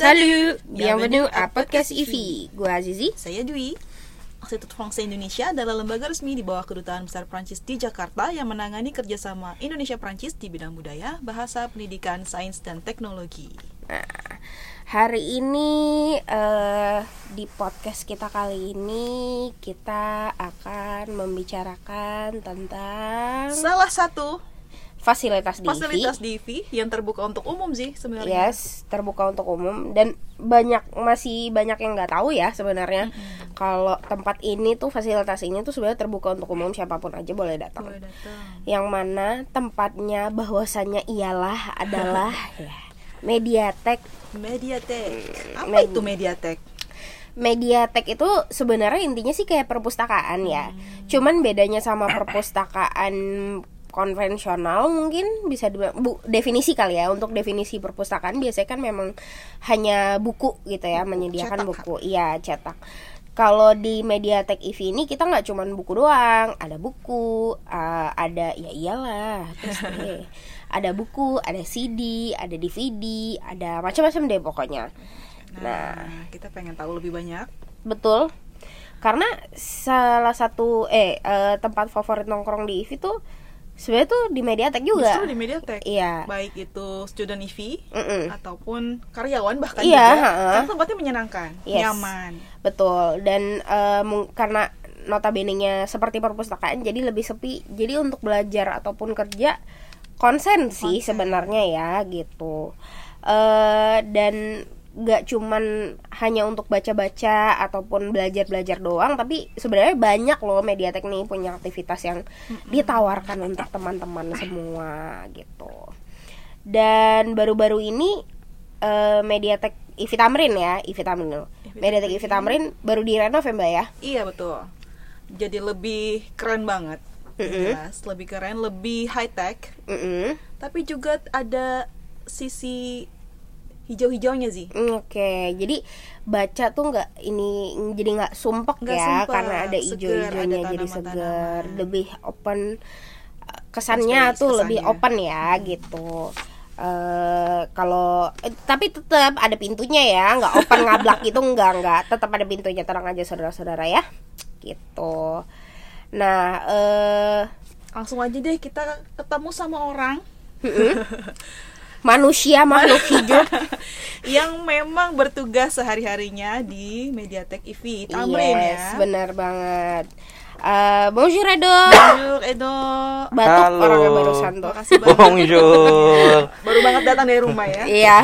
Salut, bienvenue à Podcast IFI. Gue Azizi. Saya Dwi. Institut Francais Indonesia adalah lembaga resmi di bawah Kedutaan Besar Prancis di Jakarta yang menangani kerjasama Indonesia-Prancis di bidang budaya, bahasa, pendidikan, sains, dan teknologi. Nah, hari ini uh, di podcast kita kali ini kita akan membicarakan tentang salah satu fasilitas DIV fasilitas DIV yang terbuka untuk umum sih sebenarnya. Yes terbuka untuk umum. Dan banyak masih banyak yang nggak tahu ya sebenarnya. Mm-hmm. kalau tempat ini tuh fasilitas ini tuh sebenarnya terbuka untuk umum. Siapa pun aja boleh datang. Boleh datang. Yang mana tempatnya bahwasannya ialah adalah ya, mediatek. Mediatek. Apa Med- itu mediatek? Mediatek itu sebenarnya intinya sih kayak perpustakaan ya. Hmm. Cuman bedanya sama perpustakaan konvensional mungkin bisa bu, definisi kali ya untuk definisi perpustakaan biasanya kan memang hanya buku gitu ya menyediakan cetak. buku iya cetak. Kalau di Mediatek IV ini kita nggak cuma buku doang ada buku uh, ada ya iyalah ada buku ada CD ada DVD ada macam-macam deh pokoknya. Nah, nah. kita pengen tahu lebih banyak. Betul. Karena salah satu eh uh, tempat favorit nongkrong di IV tuh sebenarnya tuh di Mediatek juga. Justru di Mediatek. Iya. Baik itu student EV mm -mm. ataupun karyawan bahkan iya, juga. karena tempatnya menyenangkan yes. nyaman. Betul. Dan um, karena notabene-nya seperti perpustakaan jadi lebih sepi. Jadi untuk belajar ataupun kerja konsen sih sebenarnya ya gitu. Uh, dan gak cuman hanya untuk baca-baca ataupun belajar-belajar doang tapi sebenarnya banyak loh Mediatek nih punya aktivitas yang ditawarkan untuk teman-teman semua gitu. Dan baru-baru ini uh, Mediatek Ivi Tamrin ya Ivi Tamrin Mediatek Ivi Tamrin baru direnov ya mbak ya? Iya betul. Jadi lebih keren banget mm -hmm. jelas. Lebih keren lebih high tech. Mm -hmm. tapi juga ada sisi hijau-hijaunya sih. Mm, oke, okay. jadi baca tuh nggak ini jadi nggak sumpek gak ya sumpah. karena ada hijau-hijaunya jadi segar, lebih open kesannya Space, tuh kesannya. lebih open ya gitu. Uh, kalau eh, tapi tetap ada pintunya ya nggak open ngablak gitu nggak nggak tetap ada pintunya terang aja saudara-saudara ya gitu nah uh, langsung aja deh kita ketemu sama orang manusia makhluk hidup yang memang bertugas sehari-harinya di Mediatek IV Tamrin yes, ya. benar banget. Uh, bonjour Edo. Bonjour Edo. Batuk Halo. orangnya barusan tuh. Makasih banget. Bonjour. Baru banget datang dari rumah ya. Iya.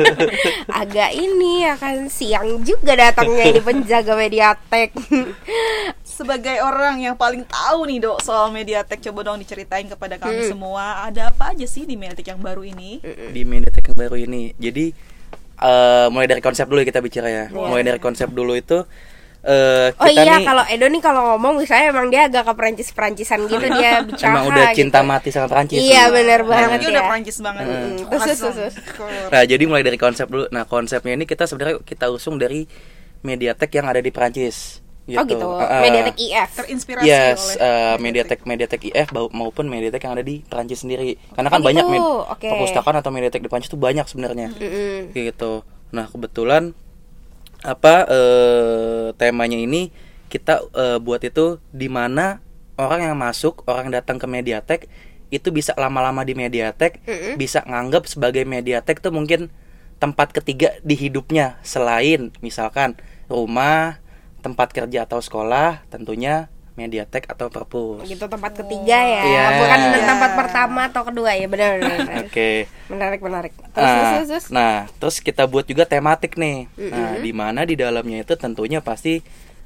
Agak ini akan siang juga datangnya ini penjaga Mediatek sebagai orang yang paling tahu nih dok soal Mediatek coba dong diceritain kepada kami hmm. semua ada apa aja sih di Mediatek yang baru ini di Mediatek yang baru ini jadi uh, mulai dari konsep dulu kita bicara ya yeah. mulai dari konsep dulu itu Uh, oh iya kalau Edo nih kalau ngomong misalnya emang dia agak ke Perancis Perancisan gitu dia bicara emang udah cinta gitu. mati sama Perancis iya benar banget dia ya. udah Perancis banget hmm. khusus, nah jadi mulai dari konsep dulu nah konsepnya ini kita sebenarnya kita usung dari Mediatek yang ada di Perancis gitu. Oh gitu. Uh, Mediatek IF terinspirasi yes, oleh uh, Mediatek Mediatek IF maupun Mediatek yang ada di Prancis sendiri. Karena kan oh, banyak gitu. okay. perpustakaan atau Mediatek di Prancis itu banyak sebenarnya. Mm -hmm. Gitu. Nah, kebetulan apa uh, temanya ini kita uh, buat itu di mana orang yang masuk, orang yang datang ke Mediatek itu bisa lama-lama di Mediatek, mm -hmm. bisa nganggap sebagai Mediatek tuh mungkin tempat ketiga di hidupnya selain misalkan rumah, tempat kerja atau sekolah tentunya mediatek atau perpus. Gitu tempat ketiga ya, yeah. bukan yeah. tempat pertama atau kedua ya benar. Oke. Okay. Menarik menarik. Terus, nah, terus, terus. nah terus kita buat juga tematik nih. Mm -hmm. Nah di mana di dalamnya itu tentunya pasti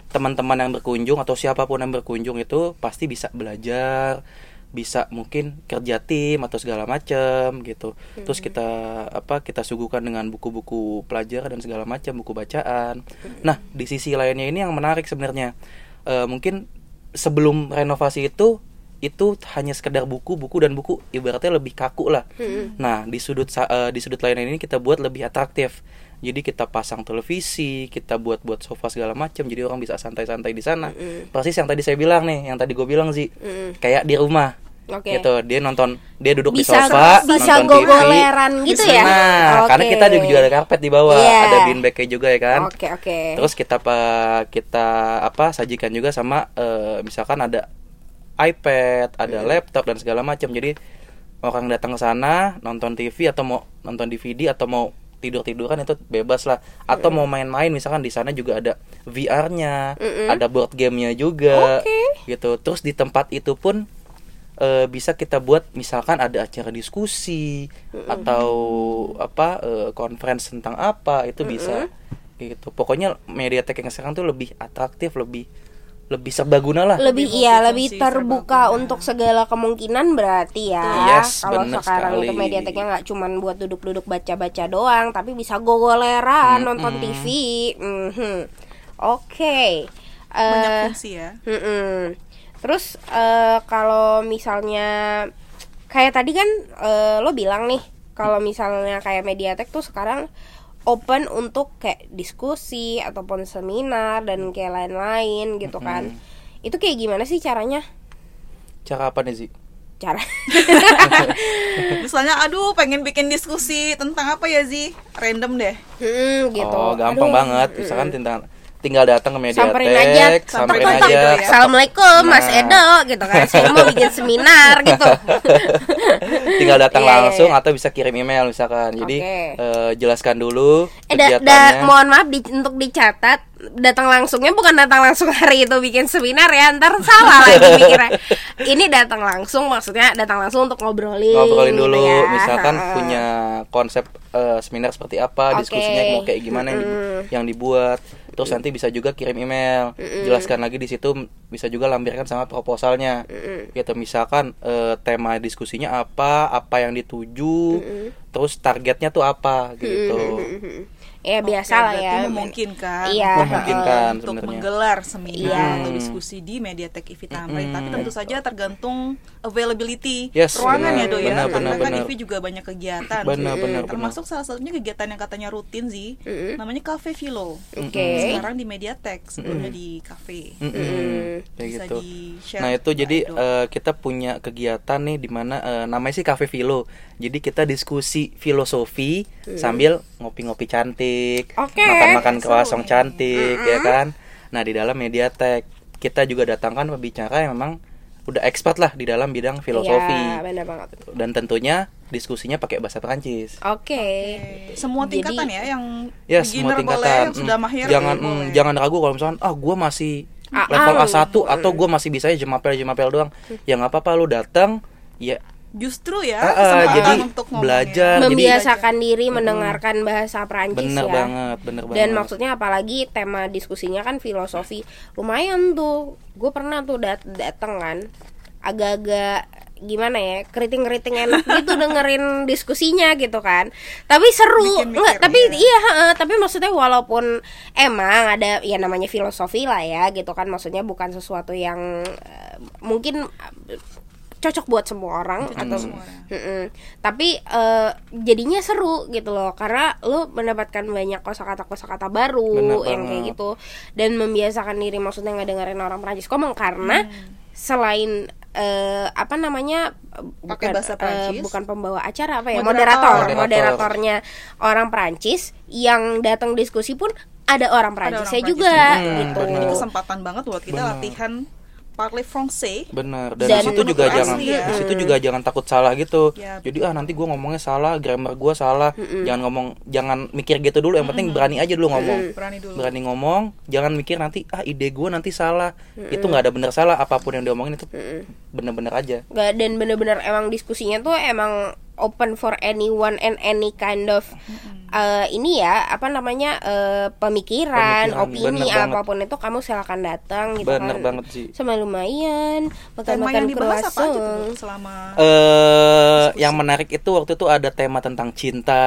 teman-teman yang berkunjung atau siapa pun yang berkunjung itu pasti bisa belajar, bisa mungkin kerja tim atau segala macam gitu hmm. terus kita apa kita suguhkan dengan buku-buku pelajaran dan segala macam buku bacaan hmm. nah di sisi lainnya ini yang menarik sebenarnya e, mungkin sebelum renovasi itu itu hanya sekedar buku buku dan buku ibaratnya lebih kaku lah hmm. nah di sudut uh, di sudut lainnya ini kita buat lebih atraktif jadi kita pasang televisi kita buat buat sofa segala macam jadi orang bisa santai-santai di sana mm. persis yang tadi saya bilang nih yang tadi gue bilang sih mm. kayak di rumah Oke. gitu dia nonton dia duduk Bisa- di sofa bisa nonton TV gogoleran gitu ya? nah karena Oke. kita ada juga ada karpet di bawah Iya. ada beanbagnya juga ya kan Oke oke. terus kita pa- kita apa sajikan juga sama eh, misalkan ada iPad ada Hmm. laptop dan segala macam jadi orang datang ke sana nonton TV atau mau nonton DVD atau mau tidur tiduran itu bebas lah atau Hmm. mau main-main misalkan di sana juga ada VR-nya ada board gamenya juga Oke. gitu terus di tempat itu pun eh, bisa kita buat misalkan ada acara diskusi atau apa eh, conference tentang apa itu bisa gitu. Pokoknya mediatek yang sekarang tuh lebih atraktif lebih lebih serbaguna lah. Lebih Lebih iya lebih terbuka serbaguna. untuk segala kemungkinan berarti ya. Yes, kalau sekarang sekali. itu mediateknya nggak cuman buat duduk-duduk baca-baca doang tapi bisa gogoleran nonton TV Mhm. oke. Banyak Eh, fungsi ya. Mm-mm. Terus eh, kalau misalnya kayak tadi kan eh, lo bilang nih kalau misalnya kayak Mediatek tuh sekarang open untuk kayak diskusi ataupun seminar dan kayak lain-lain gitu kan. Itu kayak gimana sih caranya? cara apa nih sih Cara misalnya aduh pengen bikin diskusi tentang apa ya Zi random deh Hmm, gitu. oh gampang Aduh. banget misalkan tinggal tinggal datang ke mediatek Samperin aja, samperin aja tok. Assalamualaikum Mas Nah. Edo gitu kan. Saya mau bikin seminar gitu. tinggal datang Iya, iya, langsung iya. atau bisa kirim email misalkan jadi Oke. eh, jelaskan dulu Eh, da- mohon maaf di- untuk dicatat datang langsungnya bukan datang langsung hari itu bikin seminar ya ntar salah lagi mikirnya ini datang langsung maksudnya datang langsung untuk ngobrolin ngobrolin gitu dulu ya. misalkan Ha-ha. punya konsep eh, seminar seperti apa Oke. diskusinya mau kayak gimana dibu- yang dibuat terus nanti bisa juga kirim email jelaskan lagi di situ bisa juga lampirkan sama proposalnya. Gitu misalkan eh, tema diskusinya apa apa yang dituju terus targetnya tuh apa gitu ya biasa lah ya memungkinkan Iya, Memungkinkan untuk sebenarnya. menggelar seminar Iya. atau diskusi di Mediatek IVI Tamrin tapi tentu saja tergantung availability Yes, ruangan benar, ya do ya. Benar, karena benar, kan benar. IVI juga banyak kegiatan. Benar, sih. benar, termasuk salah satunya kegiatan yang katanya rutin sih namanya Cafe Philo Oke. sekarang di Mediatek sebelumnya di cafe. Mm-mm, kayak bisa gitu. di-share nah itu jadi eh, kita punya kegiatan nih di mana eh, namanya sih cafe filo jadi kita diskusi filosofi sambil ngopi-ngopi cantik Oke. makan-makan croissant cantik ya kan nah di dalam mediatek kita juga datangkan pembicara yang memang udah expert lah di dalam bidang filosofi ya benar banget dan tentunya diskusinya pakai bahasa Perancis oke semua Jadi- tingkatan ya yang Ya semua beginner boleh tingkatan. yang sudah Mm, mahir jangan boleh. mm, jangan ragu kalau misalkan ah gue masih Ah, level ah. A1 atau gue masih bisa jemapel jemapel doang. Ya nggak apa-apa lu datang ya justru ya ah, kesempatan jadi untuk belajar jadi membiasakan diri mendengarkan bahasa Perancis bener ya. banget, bener banget. dan maksudnya apalagi tema diskusinya kan filosofi. Lumayan tuh gue pernah tuh dat dateng kan agak-agak gimana ya keriting-keriting enak gitu dengerin diskusinya gitu kan. Tapi seru enggak tapi iya. iya heeh, tapi maksudnya walaupun emang ada ya namanya filosofi lah ya gitu kan. Maksudnya bukan sesuatu yang eh, mungkin cocok buat semua orang atau semua orang. Mm-mm. tapi eh, jadinya seru gitu loh karena lo mendapatkan banyak kosakata kosakata baru Bener yang kayak gitu dan membiasakan diri maksudnya nggak dengerin orang Prancis ngomong karena selain eh, apa namanya bukan, bahasa Prancis. bukan pembawa acara apa ya Moderator. moderator, Moderator. moderatornya orang Prancis yang datang diskusi pun ada orang Ada Prancisnya orang juga Prancis juga. gitu Hmm, Jadi bener. kesempatan banget buat kita Bener. latihan parler français. Bener dan, Dan di situ juga jangan ya. di situ juga jangan takut salah gitu. Ya, jadi ah nanti gue ngomongnya salah grammar gue salah. Jangan ngomong jangan mikir gitu dulu yang penting berani aja dulu ngomong. Berani dulu. Berani ngomong jangan mikir nanti ah ide gue nanti salah. Itu nggak ada bener salah apa pun yang diomongin itu bener-bener aja. Nggak- dan bener-bener emang diskusinya tuh emang open for anyone and any kind of uh, ini ya apa namanya uh, pemikiran, Pemikiran, opini bener banget. apa pun itu kamu silakan datang gitu bener kan. banget sih Sama lumayan makan tema makan yang dibahas apa aja tuh croissant. Bu, selama eh yang menarik itu waktu itu ada tema tentang cinta,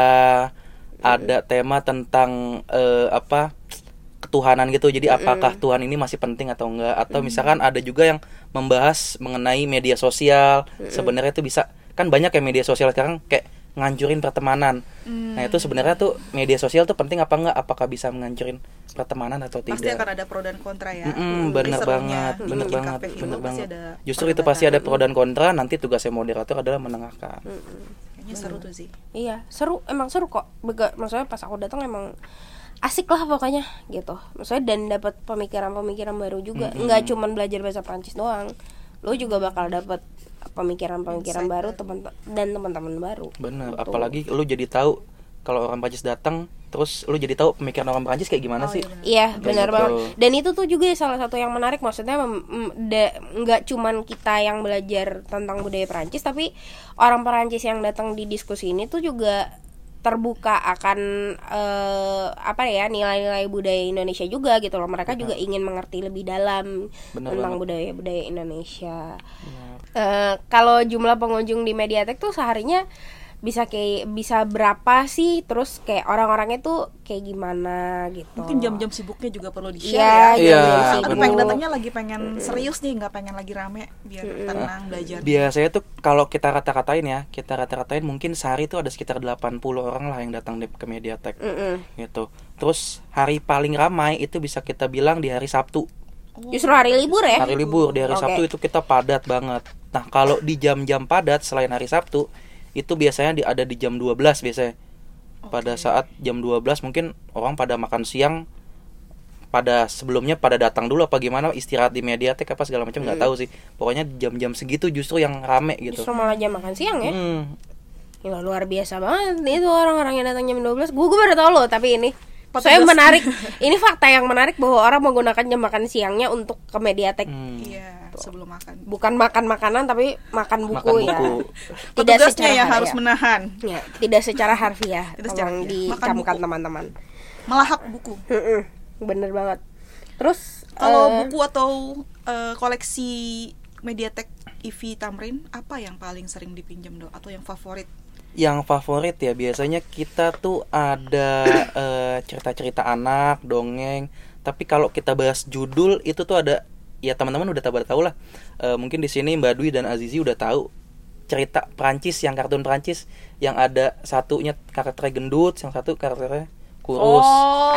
ada tema tentang eh, apa ketuhanan gitu. Jadi apakah Tuhan ini masih penting atau enggak? Atau misalkan ada juga yang membahas mengenai media sosial. Sebenarnya itu bisa kan banyak ya media sosial sekarang kayak ngancurin pertemanan. Hmm. Nah itu sebenarnya tuh media sosial tuh penting apa enggak? Apakah bisa mengancurin pertemanan atau tidak? Pasti akan ada pro dan kontra ya. Mm-mm, Jadi bener banget, bener banget, Hilo bener banget. ada Justru itu pasti ada pro perdebatan. dan kontra. Nanti tugasnya moderator adalah menengahkan. Kayaknya seru tuh sih. Iya, seru, emang seru kok. Bega, maksudnya pas aku datang emang asik lah pokoknya gitu. Maksudnya dan dapat pemikiran-pemikiran baru juga. Mm-mm. Nggak cuman belajar bahasa Prancis doang. Lo juga bakal dapat pemikiran-pemikiran baru teman dan teman-teman baru. Bener. Gitu. Apalagi lu jadi tahu kalau orang Prancis datang, terus lu jadi tahu pemikiran orang Prancis kayak gimana Oh, sih? iya Iya benar. Benar gitu. banget. Dan itu tuh juga salah satu yang menarik maksudnya nggak cuman kita yang belajar tentang budaya Perancis tapi orang Perancis yang datang di diskusi ini tuh juga terbuka akan eh, apa ya nilai-nilai budaya Indonesia juga gitu loh. Mereka juga ingin mengerti lebih dalam Benar tentang budaya-budaya Indonesia. Benar. Eh, kalau jumlah pengunjung di Mediatek tuh seharinya bisa kayak bisa berapa sih terus kayak orang-orangnya tuh kayak gimana gitu Mungkin jam-jam sibuknya juga perlu di-share Iya, ya. Iya, pengen datangnya lagi pengen serius nih, nggak pengen lagi rame biar tenang belajar. Biasanya tuh kalau kita rata-ratain ya, kita rata-ratain mungkin sehari tuh ada sekitar 80 orang lah yang datang di ke Mediatek Mm-mm. gitu. Terus hari paling ramai itu bisa kita bilang di hari Sabtu. Justru hari libur ya? Hari libur di hari Oke. Sabtu itu kita padat banget. Nah, kalau di jam-jam padat selain hari Sabtu itu biasanya di, ada di jam 12 biasanya. Pada saat jam 12 mungkin orang pada makan siang pada sebelumnya pada datang dulu apa gimana istirahat di mediatek apa segala macam nggak tahu sih. Pokoknya jam-jam segitu justru yang rame gitu. Justru malah jam makan siang ya? Hmm, Gila, luar biasa banget itu orang-orang yang datang jam 12 Gue gue baru tau loh tapi ini jelas. menarik Ini fakta yang menarik bahwa orang menggunakan jam makan siangnya untuk ke Mediatek hmm. Iya, sebelum makan. Bukan makan makanan tapi makan buku, Makan ya buku. Petugasnya yang har- harus ya. menahan, Ya, Tidak secara harfiah Tidak secara. Makan dicamkan teman-teman melahap buku. Bener banget Terus Kalau eh, buku atau eh, koleksi Mediatek Ivi Tamrin, apa yang paling sering dipinjam do? Atau yang favorit? yang favorit ya biasanya kita tuh ada eh, cerita-cerita anak dongeng tapi kalau kita bahas judul itu tuh ada ya teman-teman udah tahu tahu lah Eh, mungkin di sini Mbak Dwi dan Azizi udah tahu cerita Prancis yang kartun Prancis yang ada satunya karakternya gendut yang satu karakternya kurus.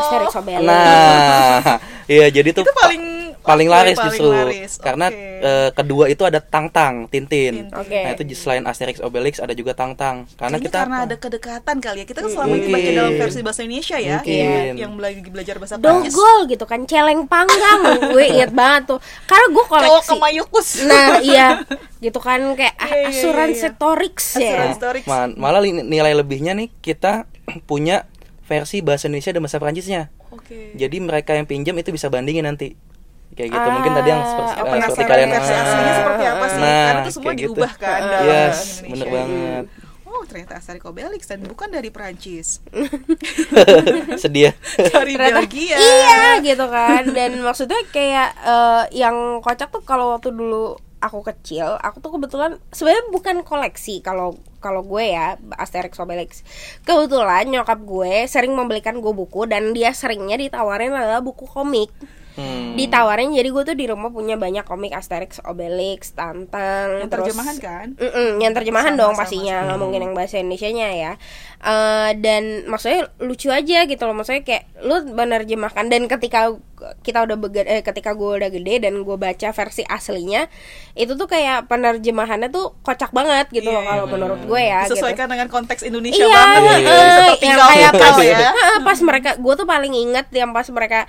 Asterix Obelix. Nah iya jadi tuh Itu paling paling laris paling justru laris. karena Oke. eh, kedua itu ada Tang Tang Tintin. Tintin. Oke. Nah itu selain Asterix Obelix ada juga Tang Tang karena Kayaknya kita karena apa? ada kedekatan kali ya. Kita kan selama ini baca dalam versi bahasa Indonesia ya, Mungkin. yang, yang bela- belajar bahasa Prancis. Dogol gitu kan Celeng panggang Gue inget banget tuh Karena gue koleksi. Nah iya Gitu kan kayak Iya, iya, asuransi iya, iya. Torix ya Asuransi Torix. Ma- malah nilai lebihnya nih kita punya versi bahasa Indonesia dan bahasa Prancisnya. Oke. Jadi mereka yang pinjam itu bisa bandingin nanti. Kayak gitu. Ah, Mungkin tadi yang seperti, oh, Penasaran seperti kalian versi ah, aslinya seperti apa sih? Nah, Karena itu semua kayak gitu. diubah kan dalam Yes, Indonesia. bener banget. Oh, ternyata Asterix Obelix dan bukan dari Prancis. Sedih. ya. dari Ternyata Belgia. Iya gitu kan Dan maksudnya kayak eh, Yang kocak tuh kalau waktu dulu aku kecil Aku tuh kebetulan sebenarnya bukan koleksi Kalau kalau gue ya Asterix Obelix Kebetulan nyokap gue sering membelikan gue buku Dan dia seringnya ditawarin adalah buku komik Hmm. ditawarin jadi gue tuh di rumah punya banyak komik Asterix, Obelix, Tantang, Yang terus- terjemahan kan? Mm-mm, yang terjemahan Sama, dong sama, pastinya sama. nggak mungkin yang bahasa Indonesia-nya ya. Eh, dan maksudnya lucu aja gitu loh, maksudnya kayak lu menerjemahkan dan ketika kita udah bega- eh, ketika gue udah gede dan gue baca versi aslinya itu tuh kayak penerjemahannya tuh kocak banget gitu loh Iya, kalau iya. menurut gue ya. gitu. Disesuaikan dengan konteks Indonesia Iya, banget eh, gitu. Iya. Seperti yang kayak gitu pas, ya. Pas mereka, gue tuh paling inget yang pas mereka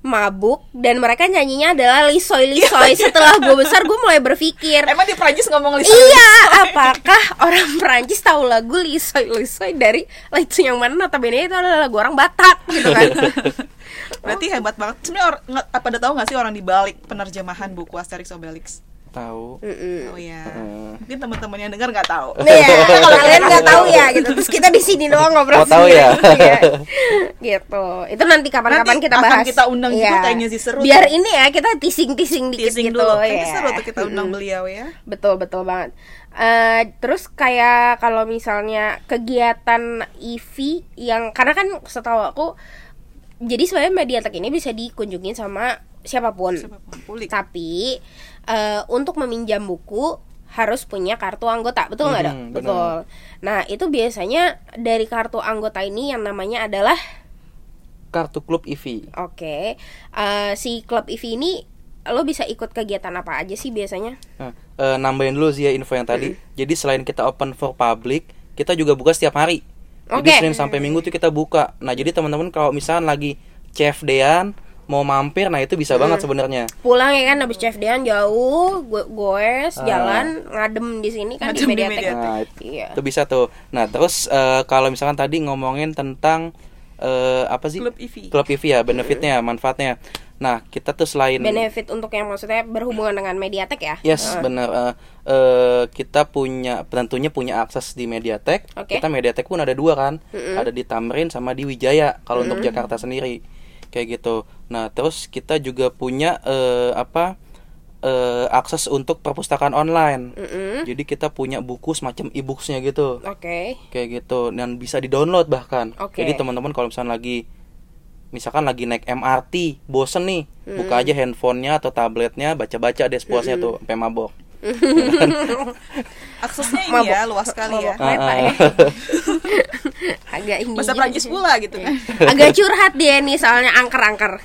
mabuk dan mereka nyanyinya adalah lisoy lisoy. Setelah gue besar, gue mulai berpikir, Emang di Prancis ngomong lisan iya, apakah orang Perancis tahu lagu lisoy lisoy dari itu yang mana? Notabene itu adalah lagu orang Batak gitu kan? Berarti hebat banget. Sebenarnya or- nge- apa ada tahu nggak sih orang di balik penerjemahan buku Asterix Obelix? Tahu. Oh ya. Hmm. Mungkin teman-teman yang dengar nggak tahu. Iya, kalau kalian nggak tahu ya gitu. Terus kita di sini doang ngobrol Oh, tahu ya? Iya. gitu. Itu nanti kapan-kapan kita akan bahas. kita undang juga Iya. kayaknya sih, seru Biar tuh. ini ya kita teasing-teasing dikit Teasing gitu dulu. ya. Kayaknya seru tuh kita undang Mm-mm. beliau ya. Betul betul banget. Eh, terus kayak kalau misalnya kegiatan EV yang karena kan setahu aku jadi sebenarnya Mediatek ini bisa dikunjungin sama siapa pun. Siapa pun, Pulik. Tapi eh, untuk meminjam buku harus punya kartu anggota, betul nggak Mhm, dok? Betul. Nah itu biasanya dari kartu anggota ini yang namanya adalah Kartu klub EV. oke eh, si klub EV ini lo bisa ikut kegiatan apa aja sih biasanya? Nah, eh, nambahin dulu sih ya info yang tadi. Jadi selain kita open for public, kita juga buka setiap hari. Jadi Oke. Senin sampai Minggu tuh kita buka. Nah, jadi teman-teman kalau misalnya lagi CFD-an mau mampir, nah itu bisa banget sebenarnya. Pulang ya kan habis CFD-an jauh, gue goes Ah. jalan ngadem di sini kan Ngadem di di Mediatek. Mediatek. Nah, itu, Iya. itu bisa tuh. Nah, terus eh, kalau misalkan tadi ngomongin tentang eh, apa sih? Klub EV. Klub EV ya, benefitnya, manfaatnya. Nah, kita tuh selain Benefit untuk yang maksudnya berhubungan dengan Mediatek ya? Yes, benar. Eh, eh, kita punya tentunya punya akses di Mediatek. Oke. Kita Mediatek pun ada dua kan, ada di Tamrin sama di Wijaya. Kalau untuk Jakarta sendiri, kayak gitu. Nah, terus kita juga punya eh, apa eh, akses untuk perpustakaan online. Mm-mm. Jadi kita punya buku semacam e-booksnya gitu, Oke. kayak gitu, dan bisa di download bahkan. Oke. Jadi teman-teman kalau misalnya lagi misalkan lagi naik MRT, bosen nih, buka aja handphonenya atau tabletnya, baca-baca deh sepuasnya tuh, sampai mabok. Aksesnya ini Mabok. ya luas sekali ya. Mabok lepa Ah, ya. Agak ini. Bahasa Prancis pula gitu kan. Agak curhat dia nih soalnya angker-angker.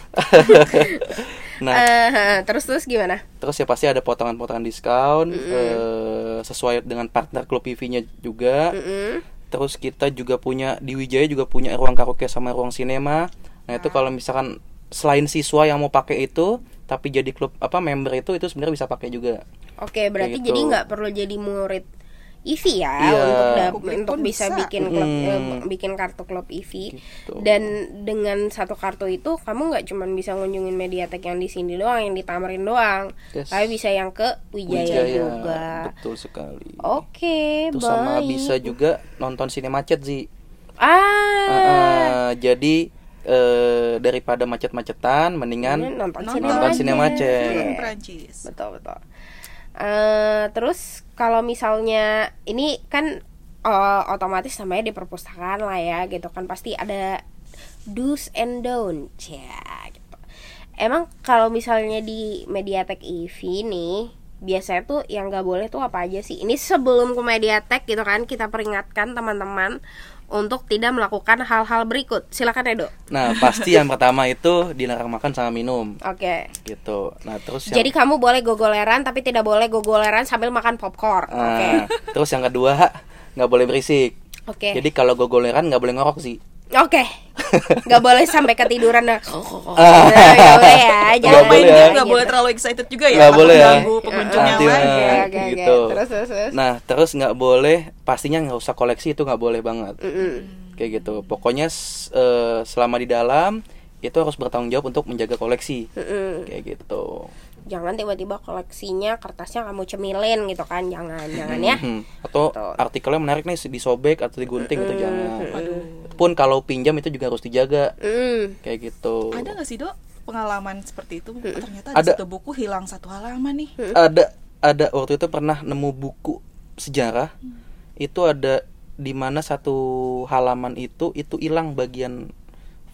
Nah, Eh, terus terus gimana? terus ya pasti ada potongan-potongan diskon eh, sesuai dengan partner klub EV-nya juga. Mm-mm. Terus kita juga punya di Wijaya juga punya ruang karaoke sama ruang sinema. Nah, itu kalau misalkan selain siswa yang mau pakai itu tapi jadi klub apa member itu itu sebenarnya bisa pakai juga. Oke, berarti Kayak jadi gitu. nggak perlu jadi murid EV ya Iya. untuk Publik untuk pun bisa bisa. bikin klub Mm. eh, bikin kartu klub EV. Gitu. Dan dengan satu kartu itu kamu nggak cuma bisa ngunjungin Mediatek yang di sini doang, yang di Tamrin doang. Yes. Tapi bisa yang ke Wijaya, juga. betul sekali. Oke, Terus baik. sama bisa juga nonton sinema macet sih. Ah. Uh-uh, jadi eh, daripada macet-macetan mendingan Ini nonton, Nonton. sinema nonton aja. sinema macet. Film Prancis. betul betul Eh, terus kalau misalnya ini kan eh, otomatis namanya di perpustakaan lah ya gitu kan pasti ada do's and don'ts ya gitu. emang kalau misalnya di Mediatek EV nih biasanya tuh yang nggak boleh tuh apa aja sih ini sebelum ke Mediatek gitu kan kita peringatkan teman-teman untuk tidak melakukan hal-hal berikut silakan Edo Nah, pasti yang pertama itu dilarang makan sama minum oke gitu. Nah, terus yang Jadi kamu boleh gogoleran tapi tidak boleh gogoleran sambil makan popcorn. Oke. Ah, terus yang kedua nggak boleh berisik. Oke. Jadi kalau gogoleran nggak boleh ngorok sih. Oke. Gak boleh sampai ketiduran dah. Ah. Nah, Gak boleh ya. Nggak Jangan main ya. Nggak gitu. boleh terlalu excited juga ya. Nggak boleh ya. ganggu pengunjung yang lain. gitu. Terus. Nah, terus nggak boleh pastinya nggak usah koleksi itu nggak boleh banget. Kayak gitu. Pokoknya eh, selama di dalam itu harus bertanggung jawab untuk menjaga koleksi. Kayak gitu. Jangan tiba-tiba koleksinya kertasnya kamu cemilin gitu kan. Jangan, jangan ya. Mhm. Atau Betul. artikelnya menarik nih disobek atau digunting itu Mm-mm. jangan. Mm-mm. Pun kalau pinjam itu juga harus dijaga. Mm. Kayak gitu. Ada nggak sih dok pengalaman seperti itu? Ternyata Ada. ada satu buku hilang satu halaman nih. ada ada waktu itu pernah nemu buku sejarah itu ada di mana satu halaman itu itu hilang bagian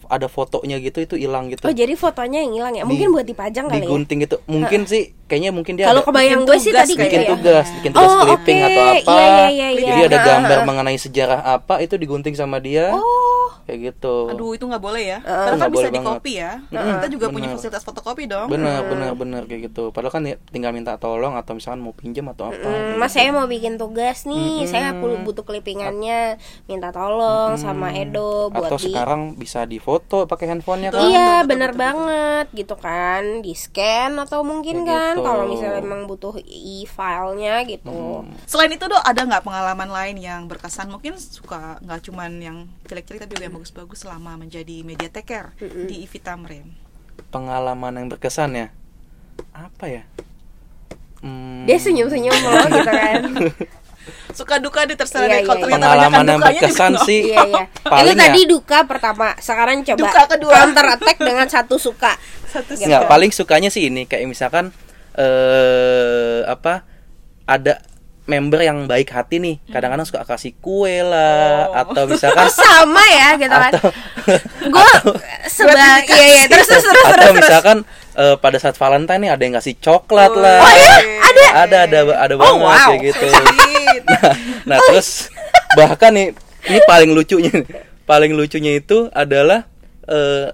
ada fotonya gitu itu hilang gitu Oh jadi fotonya yang hilang ya? Mungkin Di- buat dipajang kali ya? digunting gitu mungkin sih kayaknya mungkin dia Kalau kebayang bikin gue sih tugas tadi kayak bikin gitu ya. tugas bikin tugas Oh, clipping oke. atau apa Iya, iya, iya, iya. jadi ada gambar uh. mengenai sejarah apa itu digunting sama dia Oh. kayak gitu Aduh itu nggak boleh ya. Uh, Padahal kan bisa boleh di banget. copy ya. Mm-mm, Kita juga punya benar. fasilitas fotokopi dong. benar benar benar kayak gitu padahal kan ya tinggal minta tolong atau misalkan mau pinjam atau apa Hmm, mas saya mau bikin tugas nih, saya perlu butuh clippingannya, minta tolong sama Edo buat atau di sekarang bisa difoto pakai handphonenya kan Iya bener banget gitu kan di scan atau mungkin Kayak kan kalau misalnya memang butuh e-filenya gitu. Selain itu dok ada nggak pengalaman lain yang berkesan? Mungkin suka nggak cuman yang jelek-jelek tapi juga yang bagus-bagus selama menjadi mediateker di IVI Tamrin. pengalaman yang berkesan ya apa ya Hmm, Dia senyum-senyum loh gitu kan. Suka duka deh terserah Iya, deh. Kalau iya, ternyata pengalaman banyak yang dukanya berkesan juga, sih iya iya. Itu paling tadi ya duka pertama, sekarang coba Duka kedua. counter attack dengan satu suka. Satu Gitu. nggak paling sukanya sih ini kayak misalkan eh apa ada member yang baik hati nih kadang-kadang suka kasih kue lah Oh. atau misalkan Sama ya gitu kan. atau Gue sebagai iya iya terus terus terus atau terus. terus. misalkan eh, pada saat Valentine nih ada yang ngasih coklat Oh, lah. Oh iya, ada. Ada ada ada Oh, banget wow. kayak gitu. Nah, nah, terus bahkan nih ini paling lucunya nih. paling lucunya itu adalah eh,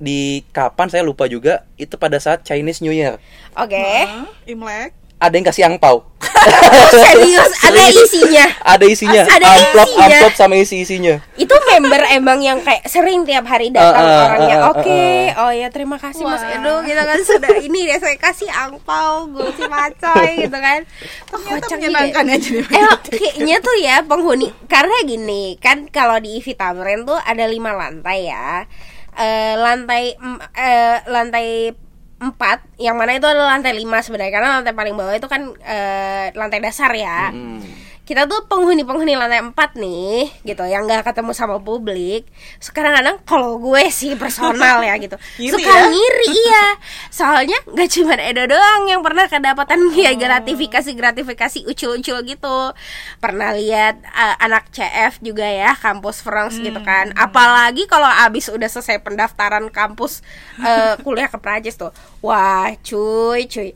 di kapan saya lupa juga itu pada saat Chinese New Year Oke. Hah? Imlek. ada yang kasih angpau Serius ada isinya. ada isinya Ada amplop isinya. amplop sama isi isinya Itu member emang yang kayak sering tiap hari datang Ah, ah, orangnya. ah, ah, Oke, ah. oh ya terima kasih Mas Wah. Edo kita kan sudah ini ya saya kasih angpau guci macoy gitu kan. Ternyata Kocak menyenangkan gitu. ya jadi Eh, kayaknya tuh ya penghuni karena gini kan kalau di Ivi Tamrin tuh ada lima lantai ya. Eh, lantai eh, lantai empat yang mana itu adalah lantai lima sebenarnya karena lantai paling bawah itu kan eh, lantai dasar ya Hmm. Kita tuh penghuni-penghuni lantai 4 nih gitu yang nggak ketemu sama publik. Sekarang kadang kalau gue sih personal ya gitu. Ngiri suka ya? ngiri iya. Soalnya nggak cuma Edo doang yang pernah kedapatan ya gratifikasi gratifikasi ucul-ucul gitu. Pernah lihat uh, anak CF juga ya kampus France gitu kan. Apalagi kalau abis udah selesai pendaftaran kampus uh, kuliah ke Prancis tuh. Wah cuy cuy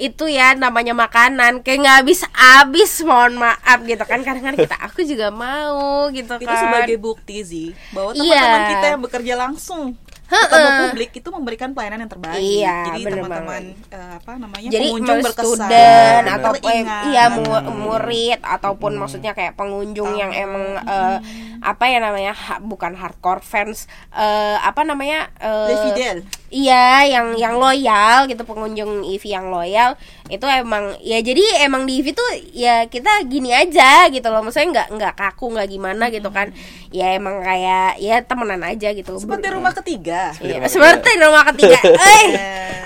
itu ya namanya makanan. Kayak nggak habis habis mohon maaf gitu kan. Kadang-kadang kita aku juga mau gitu kan. itu sebagai bukti sih bahwa teman-teman kita yang bekerja langsung ketemu publik itu memberikan pelayanan yang terbaik. Iya, Jadi teman-teman eh, apa namanya jadi pengunjung berkesan, student atau eh, teringat. iya mu- murid ataupun maksudnya kayak pengunjung yang emang eh, apa ya namanya ha- bukan hardcore fans eh, apa namanya eh, Les Fidèles. Iya, yang yang loyal gitu pengunjung EV yang loyal itu emang ya jadi emang di EV tuh ya kita gini aja gitu loh, maksudnya nggak nggak kaku nggak gimana gitu kan, ya emang kayak ya temenan aja gitu. seperti rumah ketiga. Iya, seperti rumah ketiga, eh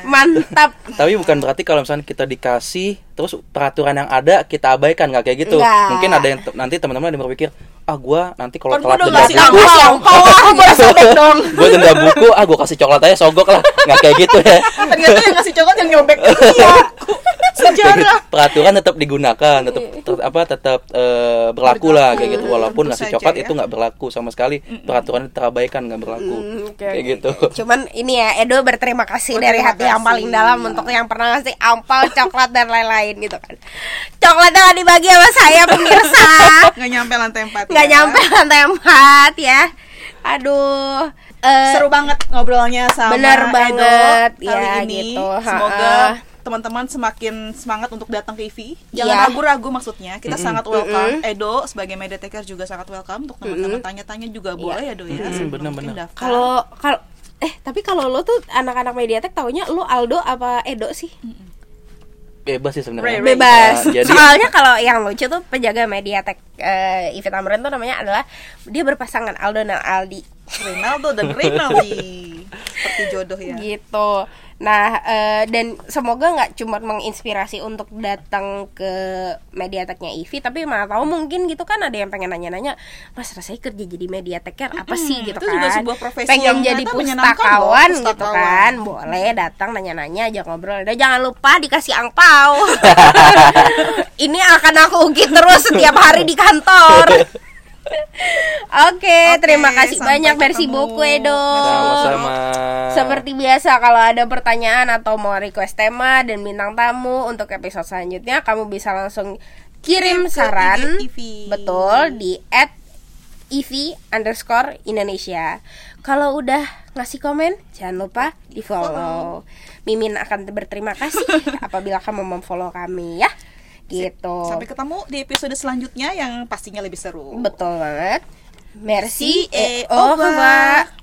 mantap. Tapi bukan berarti kalau misalnya kita dikasih terus peraturan yang ada kita abaikan nggak kayak gitu. Nggak. Mungkin ada yang nanti teman-teman ada yang berpikir, ah gua nanti kalau telat udah denda ngasih buku, ah, gue sobek dong. gue denda buku, ah gua kasih coklat aja sogok lah. Nggak kayak gitu ya. Ternyata yang ngasih coklat yang nyobek iya. Sejarah. Peraturan tetap digunakan, tetap tet- apa tetap eh, berlaku lah kayak gitu. Walaupun saja coklat ya. itu nggak berlaku sama sekali. Peraturan terabaikan nggak berlaku. Hmm, oke, Kayak gitu. Cuman ini ya Edo berterima kasih dari hati yang kasih. paling dalam untuk yang pernah ngasih ampau, coklat dan lain-lain gitu kan. Coklatnya nggak dibagi sama saya pemirsa. Nggak nyampe lantai empat. nggak ya. nyampe lantai empat ya. Aduh. eh, Seru banget ngobrolnya sama Bener Edo banget, kali ya, ini. gitu. Semoga. Teman-teman semakin semangat untuk datang ke IVI. Jangan Iya. ragu-ragu maksudnya. Kita sangat welcome. Edo sebagai media taker juga sangat welcome untuk teman-teman tanya-tanya juga boleh ya Do ya. Bener-bener. mungkin daftar. Kalau kalau eh tapi kalau lo tuh anak-anak Mediatek taunya lo Aldo apa Edo sih? Bebas sih sebenarnya. Bebas. Nah, jadi Soalnya kalau yang lucu tuh penjaga Mediatek eh Ivy Tamrin tuh namanya adalah dia berpasangan Aldo dan Aldi Ronaldo dan Rinaldi seperti jodoh ya. gitu. Nah eh, dan semoga nggak cuma menginspirasi untuk datang ke Mediateknya Ivy, tapi mana tahu mungkin gitu kan ada yang pengen nanya-nanya, Mas rasanya kerja jadi Mediateker apa sih gitu itu kan? juga sebuah profesi pengen yang jadi pustakawan loh, gitu kan? Boleh datang nanya-nanya aja ngobrol. Dan jangan lupa dikasih angpau. Ini akan aku ungkit terus setiap hari di kantor. Oke, terima kasih banyak Merci ketemu. beaucoup Edo. sama-sama. Seperti biasa kalau ada pertanyaan atau mau request tema dan bintang tamu untuk episode selanjutnya kamu bisa langsung kirim saran betul di at EV underscore Indonesia. Kalau udah ngasih komen jangan lupa di follow. Mimin akan berterima kasih apabila kamu memfollow kami ya. Gitu. Sampai ketemu di episode selanjutnya yang pastinya lebih seru. Betul banget. Merci et au revoir.